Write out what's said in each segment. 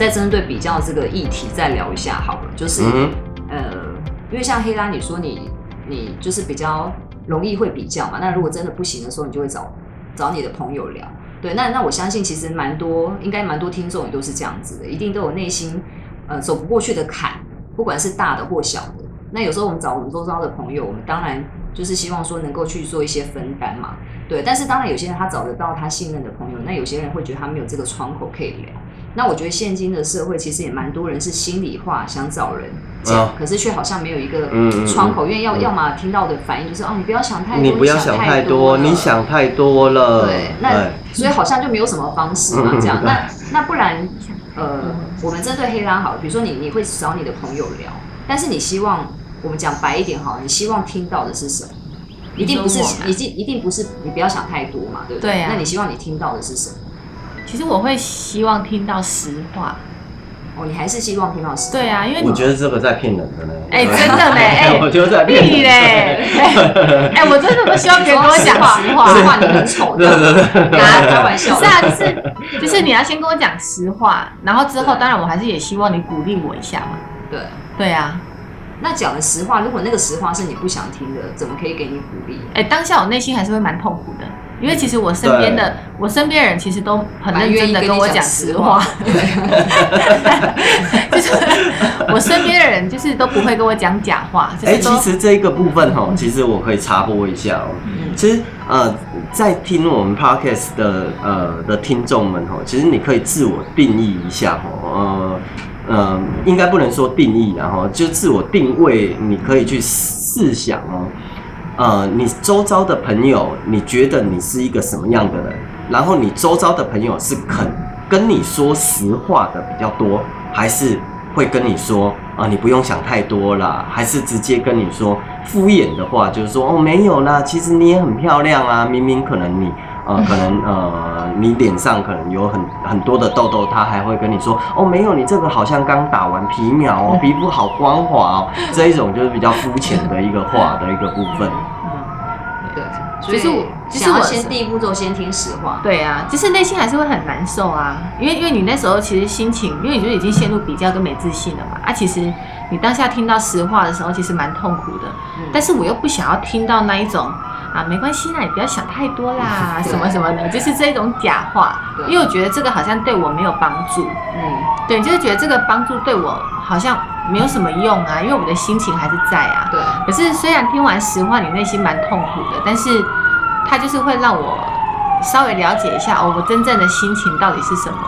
再针对比较这个议题再聊一下好了，就是、嗯呃，因为像黑拉，你说你你就是比较容易会比较嘛，那如果真的不行的时候，你就会找找你的朋友聊。对，那那我相信其实蛮多，应该蛮多听众也都是这样子的，一定都有内心呃走不过去的坎，不管是大的或小的。那有时候我们找我们周遭的朋友，我们当然就是希望说能够去做一些分担嘛，对。但是当然有些人他找得到他信任的朋友，那有些人会觉得他没有这个窗口可以聊。那我觉得现今的社会其实也蛮多人是心里话想找人讲，啊可是却好像没有一个窗口，因为要嗯要么听到的反应就是哦，你不要想太多，你不要想太多，你想太多了。对，那所以好像就没有什么方式嘛，这样。那那不然，呃，我们针对黑拉好了，比如说你你会找你的朋友聊，但是你希望我们讲白一点好了，你希望听到的是什么？一定不是一定一定不是，你不要想太多嘛，对不对？对啊那你希望你听到的是什么？其实我会希望听到实话。哦，你还是希望听到实话对啊，因为我觉得这个在骗人的呢。哎真的嘞 哎我觉得在骗屁人。嘞！哎，我真的不希望别人跟我讲实话。实话你很丑的，拿开玩笑是啊，就是就是你要先跟我讲实话，然后之后当然我还是也希望你鼓励我一下嘛。对。对啊，那讲的实话，如果那个实话是你不想听的，怎么可以给你鼓励？哎，当下我内心还是会蛮痛苦的，因为其实我身边的我身边人其实都很认真的跟我讲实话，就是我身边的人就是都不会跟我讲假话，就哎、其实这个部分哈，其实我可以插播一下哦。嗯。其实呃，在听我们 podcast 的呃的听众们哈，其实你可以自我定义一下哈，呃呃，应该不能说定义然后就自我定位，你可以去试想哦。呃，你周遭的朋友，你觉得你是一个什么样的人？然后你周遭的朋友是肯跟你说实话的比较多，还是会跟你说啊、你不用想太多啦，还是直接跟你说敷衍的话，就是说哦没有啦，其实你也很漂亮啊，明明可能你呃可能呃你脸上可能有很很多的痘痘，他还会跟你说哦没有，你这个好像刚打完皮秒哦，皮肤好光滑哦，这一种就是比较肤浅的一个话的一个部分。对，所以其实我其实想要我先第一步骤先听实话。对啊，就是内心还是会很难受啊，因为因为你那时候其实心情，因为你就已经陷入比较跟没自信了嘛，啊，其实你当下听到实话的时候，其实蛮痛苦的，嗯。但是我又不想要听到那一种啊，没关系啦，你不要想太多啦，什么什么的，就是这种假话，对。因为我觉得这个好像对我没有帮助，嗯，对，就是觉得这个帮助对我好像没有什么用啊，因为我的心情还是在啊，对，可是虽然听完实话，你内心蛮痛苦的，但是它就是会让我稍微了解一下哦，我真正的心情到底是什么。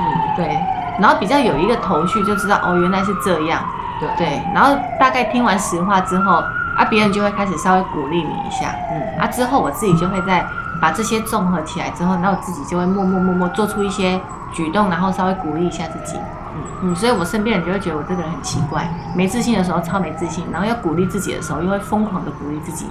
嗯，对，然后比较有一个头绪，就知道哦，原来是这样。对，对，然后大概听完实话之后，啊，别人就会开始稍微鼓励你一下，嗯，啊，之后我自己就会再把这些综合起来之后，那我自己就会默默默默做出一些举动，然后稍微鼓励一下自己。嗯，所以我身边人就会觉得我这个人很奇怪，没自信的时候超没自信，然后要鼓励自己的时候又会疯狂的鼓励自己，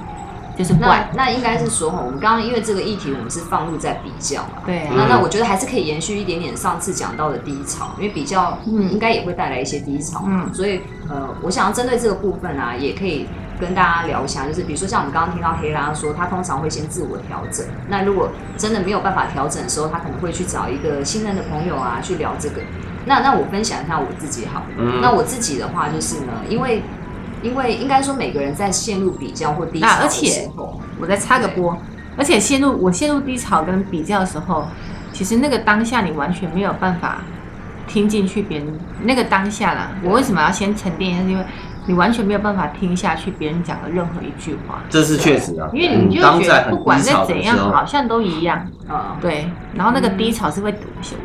就是那怪。那应该是说哈，我们刚刚因为这个议题，我们是放入在比较嘛。对啊，那那我觉得还是可以延续一点点上次讲到的低潮，因为比较嗯应该也会带来一些低潮嘛。嗯所以呃，我想要针对这个部分啊，也可以跟大家聊一下，就是比如说像我们刚刚听到黑拉说，他通常会先自我调整。那如果真的没有办法调整的时候，他可能会去找一个信任的朋友啊，去聊这个。那那我分享一下我自己好了，嗯那我自己的话就是呢，因为因为应该说每个人在陷入比较或低潮的啊而且时候，我再插个播，而且陷入我陷入低潮跟比较的时候，其实那个当下你完全没有办法听进去别人那个当下啦。我为什么要先沉淀一下？是因为你完全没有办法听下去别人讲的任何一句话，这是确实啊，因为你就觉得不管低潮再怎样，好像都一样。啊、对，然后那个低潮是会，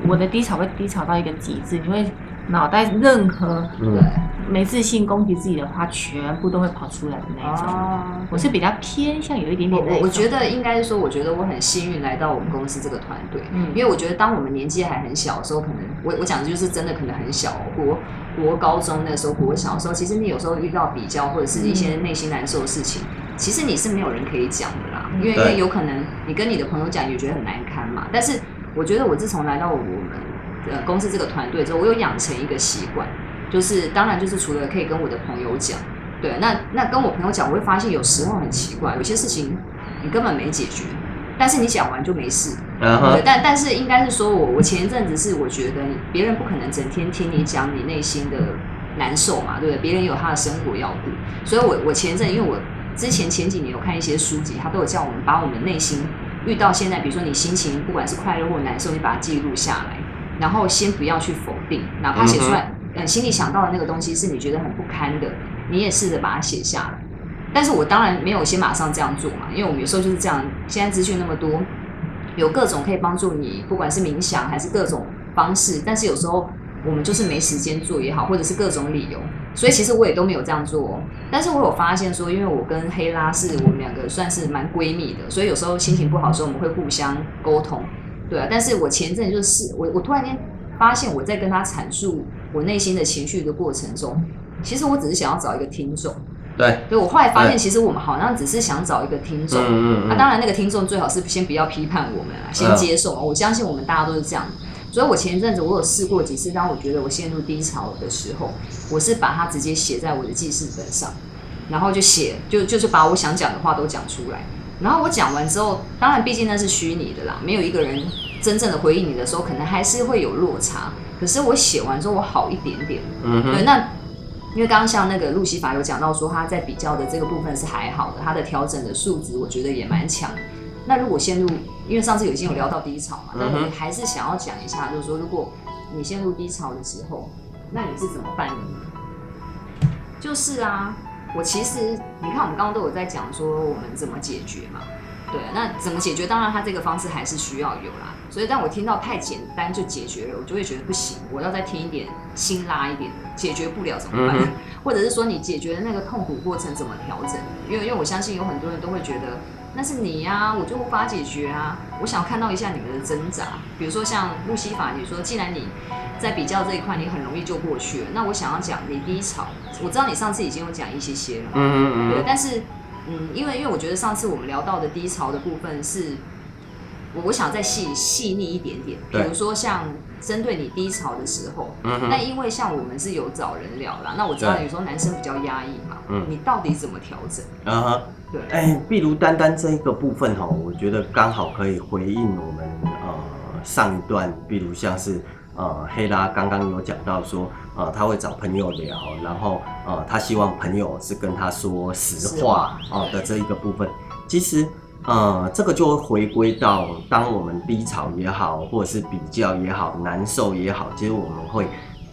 我的低潮会低潮到一个极致，你会脑袋任何嗯，没自信攻击自己的话，全部都会跑出来的那一种。哦我是比较偏向有一点点我我觉得应该是说，我觉得我很幸运来到我们公司这个团队，嗯因为我觉得当我们年纪还很小的时候，可能我我讲的就是真的可能很小，国国高中那时候，国小的时候，其实你有时候遇到比较或者是一些内心难受的事情，其实你是没有人可以讲的啦，因为因为有可能你跟你的朋友讲，也觉得很难堪嘛。但是我觉得我自从来到我们呃公司这个团队之后，我有养成一个习惯，就是当然就是除了可以跟我的朋友讲。对，那那跟我朋友讲，我会发现有时候很奇怪，有些事情你根本没解决，但是你讲完就没事。对，但但是应该是说我我前一阵子是我觉得别人不可能整天听你讲你内心的难受嘛，对不对？别人有他的生活要顾，所以我我前一阵因为我之前前几年有看一些书籍，他都有叫我们把我们内心遇到现在，比如说你心情不管是快乐或难受，你把它记录下来，然后先不要去否定，哪怕写出来，呃，心里想到的那个东西是你觉得很不堪的，你也试着把它写下来。但是我当然没有先马上这样做嘛，因为我们有时候就是这样，现在资讯那么多，有各种可以帮助你，不管是冥想还是各种方式，但是有时候我们就是没时间做也好，或者是各种理由，所以其实我也都没有这样做、哦。但是我有发现说，因为我跟黑拉是我们两个算是蛮闺蜜的，所以有时候心情不好的时候，我们会互相沟通，对啊。但是我前阵就是我我突然间发现我在跟他阐述我内心的情绪的过程中，其实我只是想要找一个听众。对，对我后来发现，其实我们好像只是想找一个听众。嗯嗯那、嗯，当然，那个听众最好是先不要批判我们啊，先接受。我相信我们大家都是这样。所以我前一阵子我有试过几次，当我觉得我陷入低潮的时候，我是把它直接写在我的记事本上，然后就写，就就是把我想讲的话都讲出来。然后我讲完之后，当然毕竟那是虚拟的啦，没有一个人真正的回应你的时候，可能还是会有落差。可是我写完之后，我好一点点。对，嗯哼，那因为刚刚像那个路西法有讲到说，他在比较的这个部分是还好的，他的调整的数值我觉得也蛮强。那如果陷入，因为上次有已经有聊到低潮嘛，但嗯哼我还是想要讲一下，就是说，如果你陷入低潮的时候，那你是怎么办呢？就是啊，我其实你看，我们刚刚都有在讲说我们怎么解决嘛。对，那怎么解决？当然，他这个方式还是需要有啦。所以，当我听到太简单就解决了，我就会觉得不行，我要再听一点辛辣一点的，解决不了怎么办？嗯 或者是说你解决的那个痛苦过程怎么调整？因为因为我相信有很多人都会觉得那是你呀、我就无法解决啊。我想看到一下你们的挣扎，比如说像路西法，你说既然你在比较这一块你很容易就过去了，那我想要讲你低潮，我知道你上次已经有讲一些些了，对，嗯嗯嗯，但是嗯，因为因为我觉得上次我们聊到的低潮的部分是，我我想再细细腻一点点，比如说像针对你低潮的时候，嗯哼，那因为像我们是有找人聊啦，那我知道有时候男生比较压抑嘛，嗯你到底怎么调整？嗯哼。对，哎，譬如单单这一个部分哈，我觉得刚好可以回应我们呃上一段，比如像是呃黑拉刚刚有讲到说，呃他会找朋友聊，然后呃他希望朋友是跟他说实话哦的这一个部分，其实。呃，这个就会回归到当我们低潮也好，或者是比较也好，难受也好，其实我们会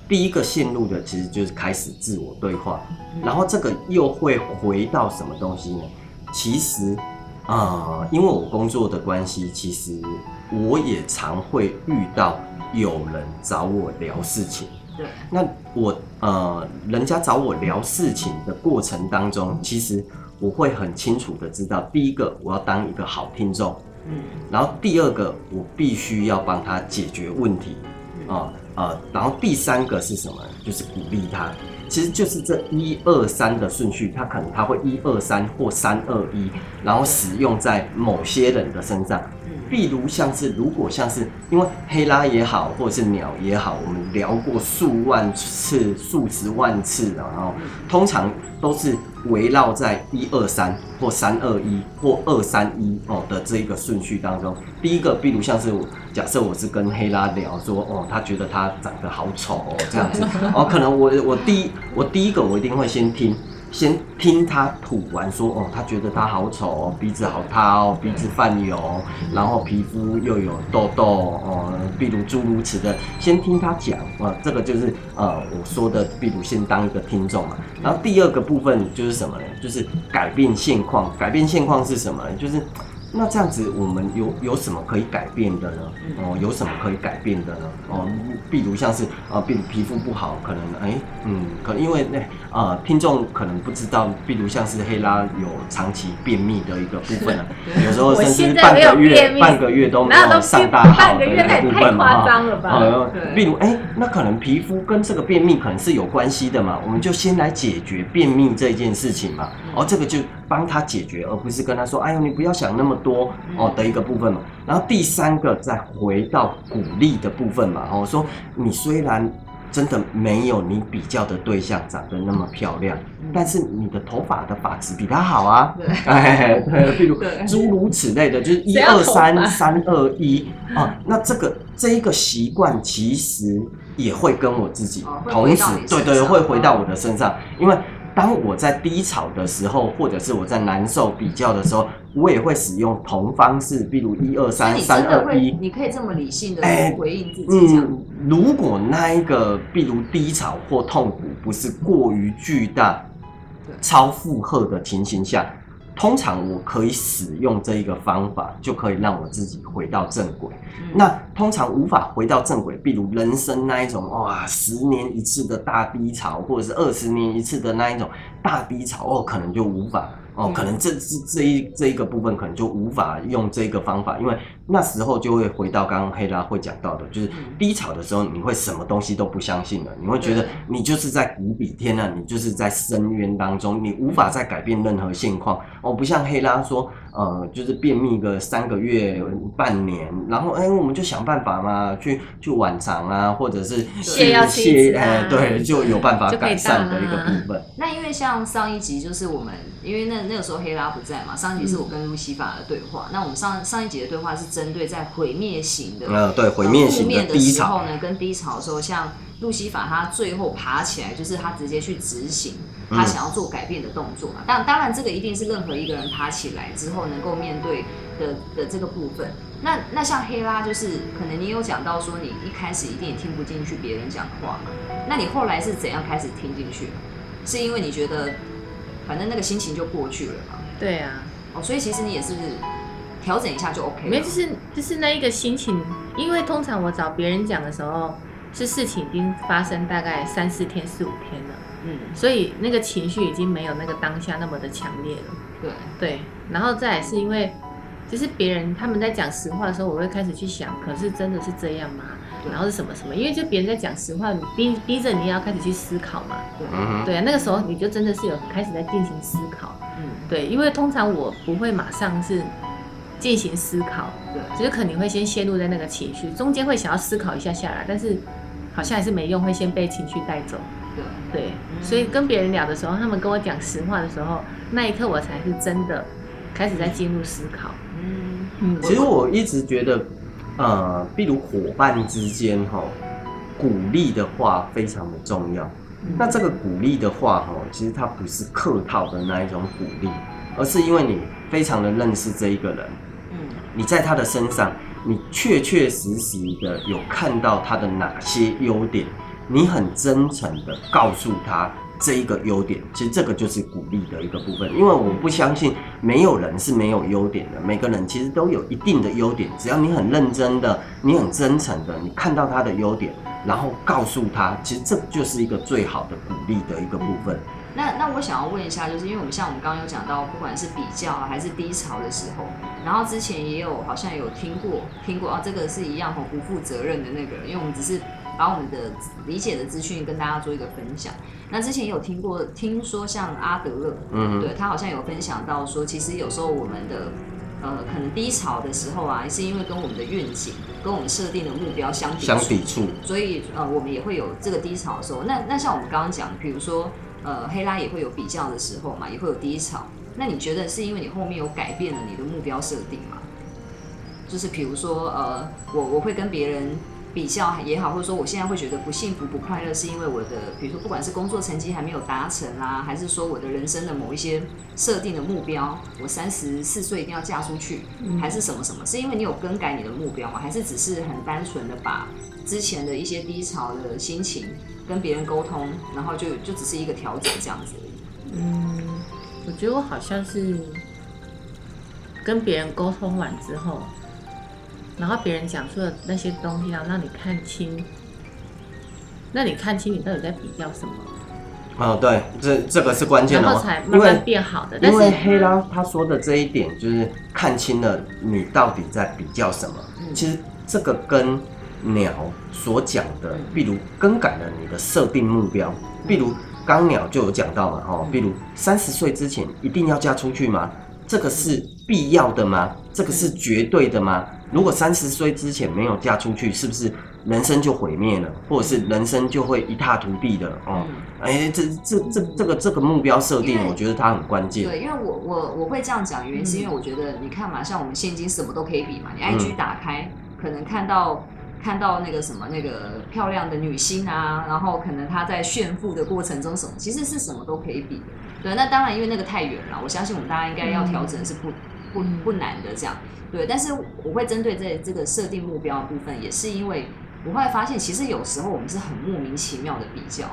第一个陷入的其实就是开始自我对话，然后这个又会回到什么东西呢？其实，呃，因为我工作的关系，其实我也常会遇到有人找我聊事情。对，那我呃，人家找我聊事情的过程当中，其实我会很清楚的知道，第一个我要当一个好听众，嗯然后第二个我必须要帮他解决问题，啊呃，然后第三个是什么？就是鼓励他。其实就是这一二三的顺序，它可能它会一二三或三二一，然后使用在某些人的身上。嗯例如像是，如果像是因为黑拉也好，或者是鸟也好，我们聊过数万次、数十万次了，然后通常都是围绕在一二三或三二一或二三一哦的这一个顺序当中。第一个，比如像是我假设我是跟黑拉聊说，哦，他觉得他长得好丑哦，这样子，哦，可能我我第一我第一个我一定会先听。先听他吐完说，哦，他觉得他好丑，鼻子好塌哦，鼻子泛油，然后皮肤又有痘痘哦，比如诸如此的，先听他讲，啊，这个就是呃我说的，比如先当一个听众嘛。然后第二个部分就是什么呢？就是改变现况。改变现况是什么呢？就是那这样子我们有有什么可以改变的呢？哦，有什么可以改变的呢？哦，比如像是啊，比如皮肤不好，可能哎嗯，可能因为那啊听众可能不知道，比如像是黑拉有长期便秘的一个部分啊，有时候甚至半个月半个月都没有上大号的部分嘛哈。夸张了吧？呃，对例如，哎、那可能皮肤跟这个便秘可能是有关系的嘛，我们就先来解决便秘这件事情嘛。哦，这个就帮他解决，而不是跟他说，哎呦，你不要想那么多哦的一个部分嘛。然后第三个再回到鼓励的部分嘛，哦，说你虽然真的没有你比较的对象长得那么漂亮，但是你的头发的发质比他好啊，对。哎，对，比如诸如此类的，就是一二三三二一啊，那这个这一个习惯其实也会跟我自己同时对对，会回到我的身上，因为。当我在低潮的时候，或者是我在难受比较的时候，我也会使用同方式，比如一二三三二一，，你可以这么理性的哎回应自己。嗯，如果那一个，比如低潮或痛苦，不是过于巨大对、超负荷的情形下，通常我可以使用这一个方法，就可以让我自己回到正轨。嗯那通常无法回到正轨，比如人生那一种哇，十年一次的大低潮，或者是二十年一次的那一种大低潮，哦，可能就无法哦，嗯可能这这这一这一个部分可能就无法用这个方法，因为那时候就会回到刚刚黑拉会讲到的，就是嗯低潮的时候，你会什么东西都不相信了，你会觉得你就是在谷底，天啊，你就是在深渊当中，你无法再改变任何现况哦，不像黑拉说，呃，就是便秘个三个月、半年，然后哎、我们就想办法嘛，去去晚肠啊，或者是对，就有办法改善的一个部分。那因为像上一集就是我们，因为那那个时候黑拉不在嘛，上一集是我跟路西法的对话。那我们上上一集的对话是针对在毁灭型的，呃，对，毁灭型的低潮，时候呢，跟低潮的时候，像路西法他最后爬起来，就是他直接去执行嗯他想要做改变的动作嘛。当当然，这个一定是任何一个人爬起来之后能够面对的的这个部分。那那像黑拉，就是可能你有讲到说，你一开始一定也听不进去别人讲的话嘛。那你后来是怎样开始听进去？是因为你觉得反正那个心情就过去了嘛？对啊，哦，所以其实你也是调整一下就 OK 了。没有就是就是那一个心情，因为通常我找别人讲的时候，是事情已经发生大概三四天、四五天了，嗯，所以那个情绪已经没有那个当下那么的强烈了。对，对，然后再来是因为，就是别人他们在讲实话的时候，我会开始去想，可是真的是这样吗？然后是什么什么？因为就别人在讲实话，你逼逼着你也要开始去思考嘛。对，嗯，对啊，那个时候你就真的是有开始在进行思考。嗯，对，因为通常我不会马上是进行思考，对，只是可能会先陷入在那个情绪，中间会想要思考一下下来，但是好像还是没用，会先被情绪带走。对，对，嗯所以跟别人聊的时候，他们跟我讲实话的时候，那一刻我才是真的开始在进入思考。嗯，嗯，其实我一直觉得，呃，比如伙伴之间哈，鼓励的话非常的重要。那这个鼓励的话哈，其实它不是客套的那一种鼓励，而是因为你非常的认识这一个人，嗯，你在他的身上，你确确实实的有看到他的哪些优点，你很真诚的告诉他这一个优点，其实这个就是鼓励的一个部分。因为我不相信没有人是没有优点的，每个人其实都有一定的优点，只要你很认真的，你很真诚的，你看到他的优点，然后告诉他，其实这就是一个最好的鼓励的一个部分。那那我想要问一下，就是因为我们像我们刚刚有讲到，不管是比较啊还是低潮的时候，然后之前也有好像有听过听过啊，这个是一样很不负责任的那个，因为我们只是把我们的理解的资讯跟大家做一个分享。那之前也有听过，听说像阿德勒，嗯对他好像有分享到说，其实有时候我们的呃可能低潮的时候啊，是因为跟我们的愿景、跟我们设定的目标相抵触相抵触，所以呃，我们也会有这个低潮的时候。那那像我们刚刚讲，比如说呃，黑拉也会有比较的时候嘛，也会有低潮。那你觉得是因为你后面有改变了你的目标设定吗？就是比如说呃，我我会跟别人比较也好，或者说我现在会觉得不幸福不快乐，是因为我的比如说不管是工作成绩还没有达成啦、还是说我的人生的某一些设定的目标，我三十四岁一定要嫁出去，还是什么什么？是因为你有更改你的目标吗？还是只是很单纯的把之前的一些低潮的心情跟别人沟通，然后就就只是一个调整这样子？嗯，我觉得我好像是跟别人沟通完之后，然后别人讲出的那些东西，然后让你看清，那你看清你到底在比较什么，哦，对，这这个是关键然哦后才，慢慢变好的。但因是为黑拉他说的这一点，就是看清了你到底在比较什么。嗯其实这个跟鸟所讲的嗯，比如更改了你的设定目标，比如刚鸟就有讲到嘛，哦，嗯比如三十岁之前一定要嫁出去吗？这个是必要的吗？这个是绝对的吗？如果三十岁之前没有嫁出去，是不是人生就毁灭了，或者是人生就会一塌涂地的？哦，哎，这这这这个这个目标设定，我觉得它很关键。对，因为我我我会这样讲，原因是因为我觉得你看嘛，像我们现今什么都可以比嘛，你 IG 打开，可能看到看到那个什么那个漂亮的女星啊，然后可能她在炫富的过程中什么，其实是什么都可以比的。对，那当然因为那个太远了，我相信我们大家应该要调整是不不不难的这样。对，但是我会针对这这个设定目标的部分，也是因为我会发现，其实有时候我们是很莫名其妙的比较，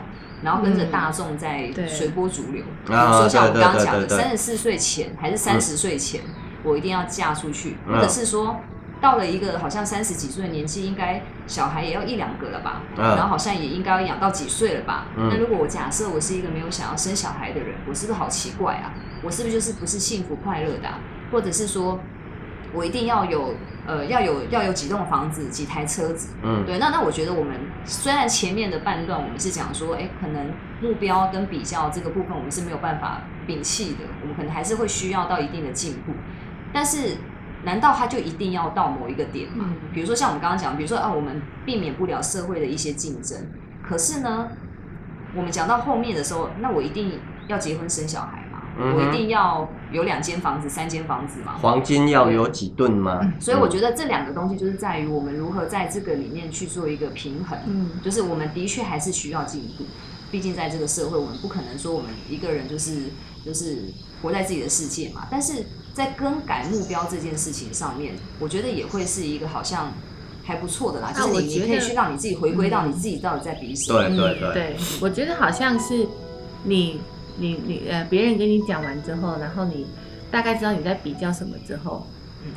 然后跟着大众在随波逐流。比如说像我刚刚讲的，三十四岁前还是三十岁前，我一定要嫁出去，或者是说到了一个好像三十几岁的年纪，应该小孩也要一两个了吧？然后好像也应该要养到几岁了吧？那如果我假设我是一个没有想要生小孩的人，我是不是好奇怪啊？我是不是就是不是幸福快乐的？或者是说？我一定要有，呃，要有要有几栋房子，几台车子，嗯，对。那那我觉得我们虽然前面的半段我们是讲说，哎，可能目标跟比较这个部分我们是没有办法摒弃的，我们可能还是会需要到一定的进步。但是，难道他就一定要到某一个点吗？比如说像我们刚刚讲，比如说啊，我们避免不了社会的一些竞争，可是呢，我们讲到后面的时候，那我一定要结婚生小孩。我一定要有两间房子、三间房子嘛？黄金要有几吨吗？所以我觉得这两个东西就是在于我们如何在这个里面去做一个平衡。嗯，就是我们的确还是需要进步，毕竟在这个社会，我们不可能说我们一个人就是就是活在自己的世界嘛。但是在更改目标这件事情上面，我觉得也会是一个好像还不错的啦。就是你你可以去让你自己回归到你自己到底在比什么？对对对。对，我觉得好像是你。你你呃，别人跟你讲完之后，然后你大概知道你在比较什么之后，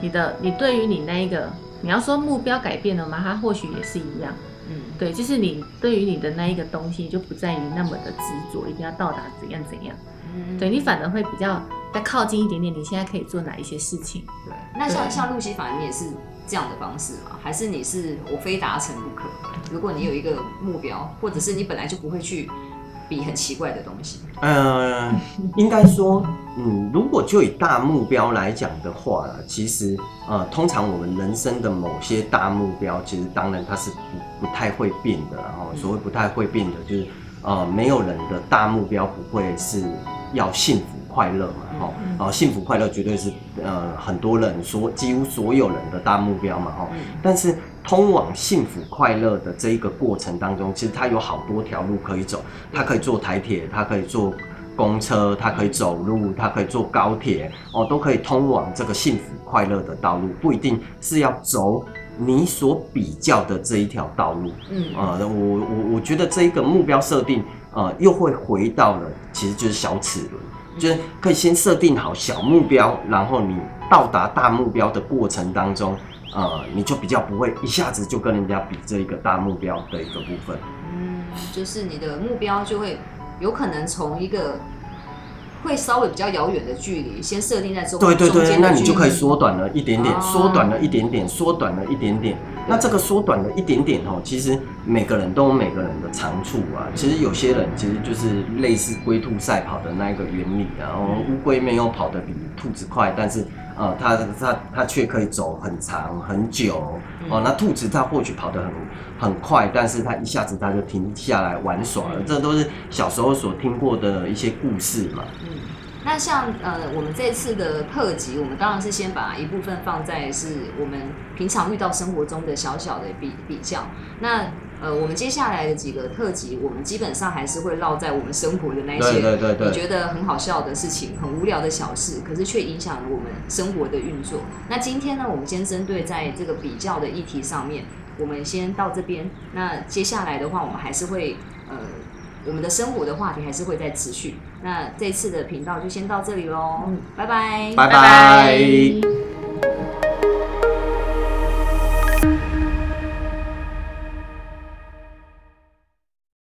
你的你对于你那一个，你要说目标改变了吗？它或许也是一样，嗯，对，就是你对于你的那一个东西就不在于那么的执着，一定要到达怎样怎样，嗯，对你反而会比较再靠近一点点，你现在可以做哪一些事情？对，那像像路西法，你也是这样的方式吗？还是你是我非达成不可？如果你有一个目标，或者是你本来就不会去。比很奇怪的东西。嗯，应该说，嗯，如果就以大目标来讲的话，其实，呃，通常我们人生的某些大目标，其实当然它是不不太会变的。然后，所谓不太会变的，就是，呃，没有人的大目标不会是要幸福快乐嘛，哈，然后幸福快乐绝对是，呃，很多人所几乎所有人的大目标嘛，哈，但是。通往幸福快乐的这一个过程当中，其实它有好多条路可以走。它可以坐台铁，它可以坐公车，它可以走路，它可以坐高铁，哦，都可以通往这个幸福快乐的道路。不一定是要走你所比较的这一条道路。嗯，啊，我我我觉得这一个目标设定，呃，又会回到了其实就是小齿轮，就是可以先设定好小目标，然后你到达大目标的过程当中。呃，你就比较不会一下子就跟人家比这一个大目标的一个部分。嗯，就是你的目标就会有可能从一个会稍微比较遥远的距离，先设定在中对对对，那你就可以缩短了一点点，缩短了一点点，缩短了一点点。那这个缩短了一点点哦，其实每个人都有每个人的长处啊。其实有些人其实就是类似龟兔赛跑的那一个原理啊。乌龟没有跑得比兔子快，但是。啊，它它它却可以走很长很久哦。那兔子它或许跑得很很快，但是它一下子它就停下来玩耍了。这都是小时候所听过的一些故事嘛。嗯，那像呃，我们这次的特辑，我们当然是先把一部分放在是我们平常遇到生活中的小小的比比较。那呃，我们接下来的几个特辑，我们基本上还是会落在我们生活的那些你觉得很好笑的事情、很无聊的小事，可是却影响了我们生活的运作。那今天呢，我们先针对在这个比较的议题上面，我们先到这边。那接下来的话，我们还是会呃，我们的生活的话题还是会再持续。那这次的频道就先到这里喽，拜拜，拜拜。